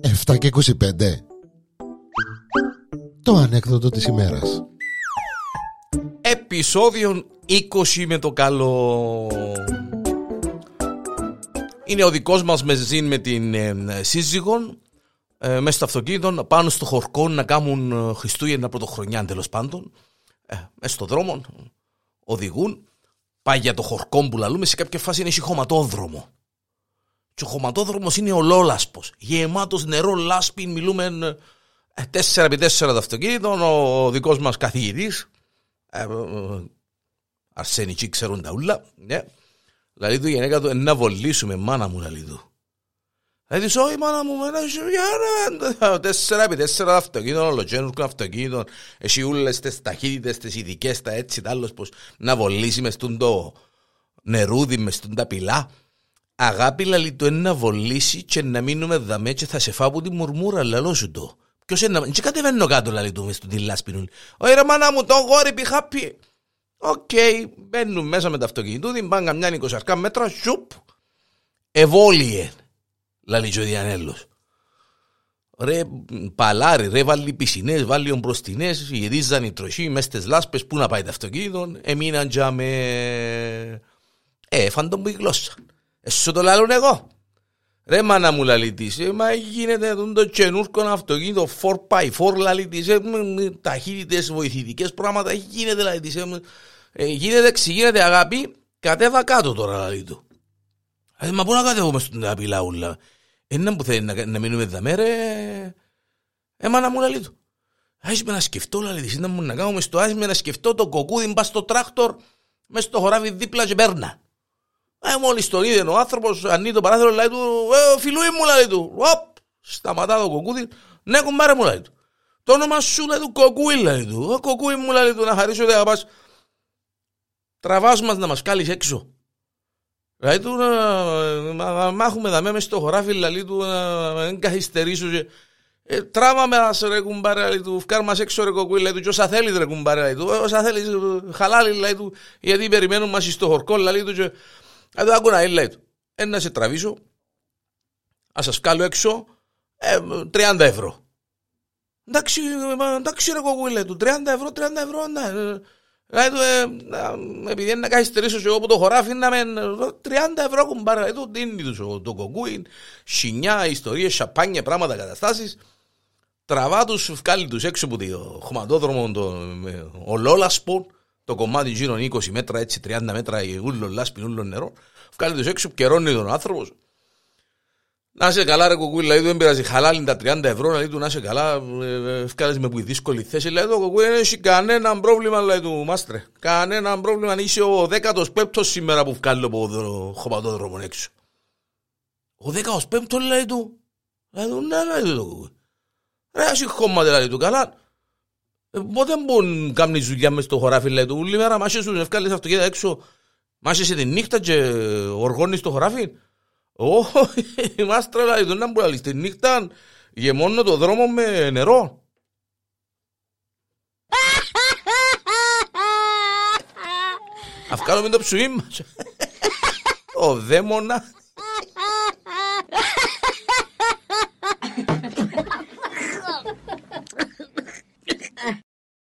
Εφτά και 25 Το ανέκδοτο της ημέρας Επισόδιο 20 με το καλό Είναι ο δικός μας μεζίν με την ε, σύζυγον ε, μέσα στο αυτοκίνητο πάνω στο χορκό να κάνουν ε, Χριστούγεννα πρωτοχρονιά τέλος πάντων. Ε, μέσα στο δρόμο οδηγούν. Πάει για το χορκό που λαλούμε σε κάποια φάση είναι χωματόδρομο. Και ο χωματόδρομος είναι ολόλασπος. Γεμάτος νερό, λάσπη, μιλούμε 4x4 ε, το αυτοκίνητο. Ο δικός μας καθηγητής, ε, ε, Αρσένη, ξέρουν τα ούλα. Ναι. Δηλαδή του γενέκα του να βολήσουμε, μάνα μου, λαλή του. Δηλαδή, όχι μάνα μου, μάνα σου, για τέσσερα επί τέσσερα αυτοκίνητο, ολοκένουργο αυτοκίνητο, εσύ ούλες τις ταχύτητες, τις ειδικές, τα έτσι, τα άλλος, πως να βολήσεις μες το νερούδι, μες τα πυλά. Αγάπη λαλή το να βολήσει και να μείνουμε δαμέ και θα σε φάω τη μουρμούρα, λαλό σου το. Ποιος είναι, και κατεβαίνω κάτω λαλή του μες του τη λάσπινουλ. Όχι ρε μάνα μου, το γόρι πει χάπι. Οκ, μπαίνουν μέσα με το αυτοκίνητο, την πάνε καμιά 20 μέτρα, σουπ, ευόλυε λαλεί ο Διανέλος. Ρε παλάρι, ρε βάλει πισινές, βάλει ομπροστινές, γυρίζαν οι τροχοί μες στις λάσπες, πού να πάει το αυτοκίνητο, εμείναν για με... Ε, φαντον που η γλώσσα. Εσύ το λαλούν εγώ. Ρε μάνα μου λαλεί της, ε, μα γίνεται το καινούρκο αυτοκίνητο 4x4 λαλεί της, ε, ταχύτητες βοηθητικές πράγματα, γίνεται λαλεί της, ε, ε, γίνεται, ξηγίνεται αγάπη, κατέβα κάτω τώρα λαλεί του. Ε, μα πού να κατέβουμε στον απειλά ούλα. Ένα που θέλει να, να μείνουμε εδώ μέρα. Έμανα μου λέει του. Άχι με να σκεφτώ, λέει της, να μου να κάνουμε στο άχι με να σκεφτώ το κοκούδι μπα στο τράχτορ μέσα στο χωράβι δίπλα και πέρνα. Ε, μόλις τον είδε ο άνθρωπος, ανοίγει το παράθυρο, λέει του, ε, φιλούι μου, λέει του, οπ, σταματά το κοκούδι, ναι, κουμπάρε μου, λέει του. Το όνομα σου, λέει του, κοκούι, λέει του, ο κοκούι μου, λέει του, να χαρίσω, δεν θα πας, τραβάς μας να μας κάλεις έξω. Δηλαδή του να μάχουμε δαμέ μες στο χωράφι λαλί του να μην καθυστερήσω και ε, τράβα με ας ρε κουμπάρε λαλί του φκάρ μας έξω ρε κοκκούι λαλί του και όσα θέλεις ρε κουμπάρε λαλί του όσα θέλεις χαλάλι λαλί του γιατί περιμένουν μας στο χορκό λαλί του και εδώ άκου να λαλί του ένα σε τραβήσω ας σας βγάλω έξω ε, 30 ευρώ εντάξει, εντάξει ρε κοκκούι λαλί του 30 ευρώ 30 ευρώ ναι Δηλαδή, επειδή είναι να καθυστερήσω και εγώ από το χωράφι να με 30 ευρώ κουμπάρα, εδώ δίνει τους το κοκκούιν, σινιά, ιστορίες, σαπάνια, πράγματα, καταστάσεις. Τραβά τους, βγάλει τους έξω από το χωματόδρομο, το ολόλασπο, το κομμάτι γύρω 20 μέτρα, έτσι 30 μέτρα, ούλο λάσπιν, ούλο νερό. Βγάλει τους έξω, καιρώνει τον άνθρωπος. Να είσαι καλά, ρε κουκούι, δηλαδή δεν πειράζει. Χαλάλιν τα 30 ευρώ, δηλαδή του να είσαι καλά. Ευκάλε με που δύσκολη θέση. Δηλαδή το κουκούι δεν έχει κανένα πρόβλημα, λέει του μάστρε. Κανένα πρόβλημα. Είσαι ο 15ο σήμερα που βγάλει από το χωματόδρομο έξω. Ο 15ο λέει του. Λέει του, ναι, λέει του κουκούι. Ρε, έχει χώμα, δηλαδή του καλά. Πότε μπορούν να κάνουν δουλειά μες στο χωράφι, λέει του. Όλη μέρα μάσαι σου ευκάλες αυτοκίνητα έξω. Μάσαι τη νύχτα και οργώνεις το χωράφι. Όχι, είμαστε τρελά, δεν να μπορεί στη νύχτα γεμώνω το δρόμο με νερό. Αυκάλω με το ψουί μας. Ο δαίμονας.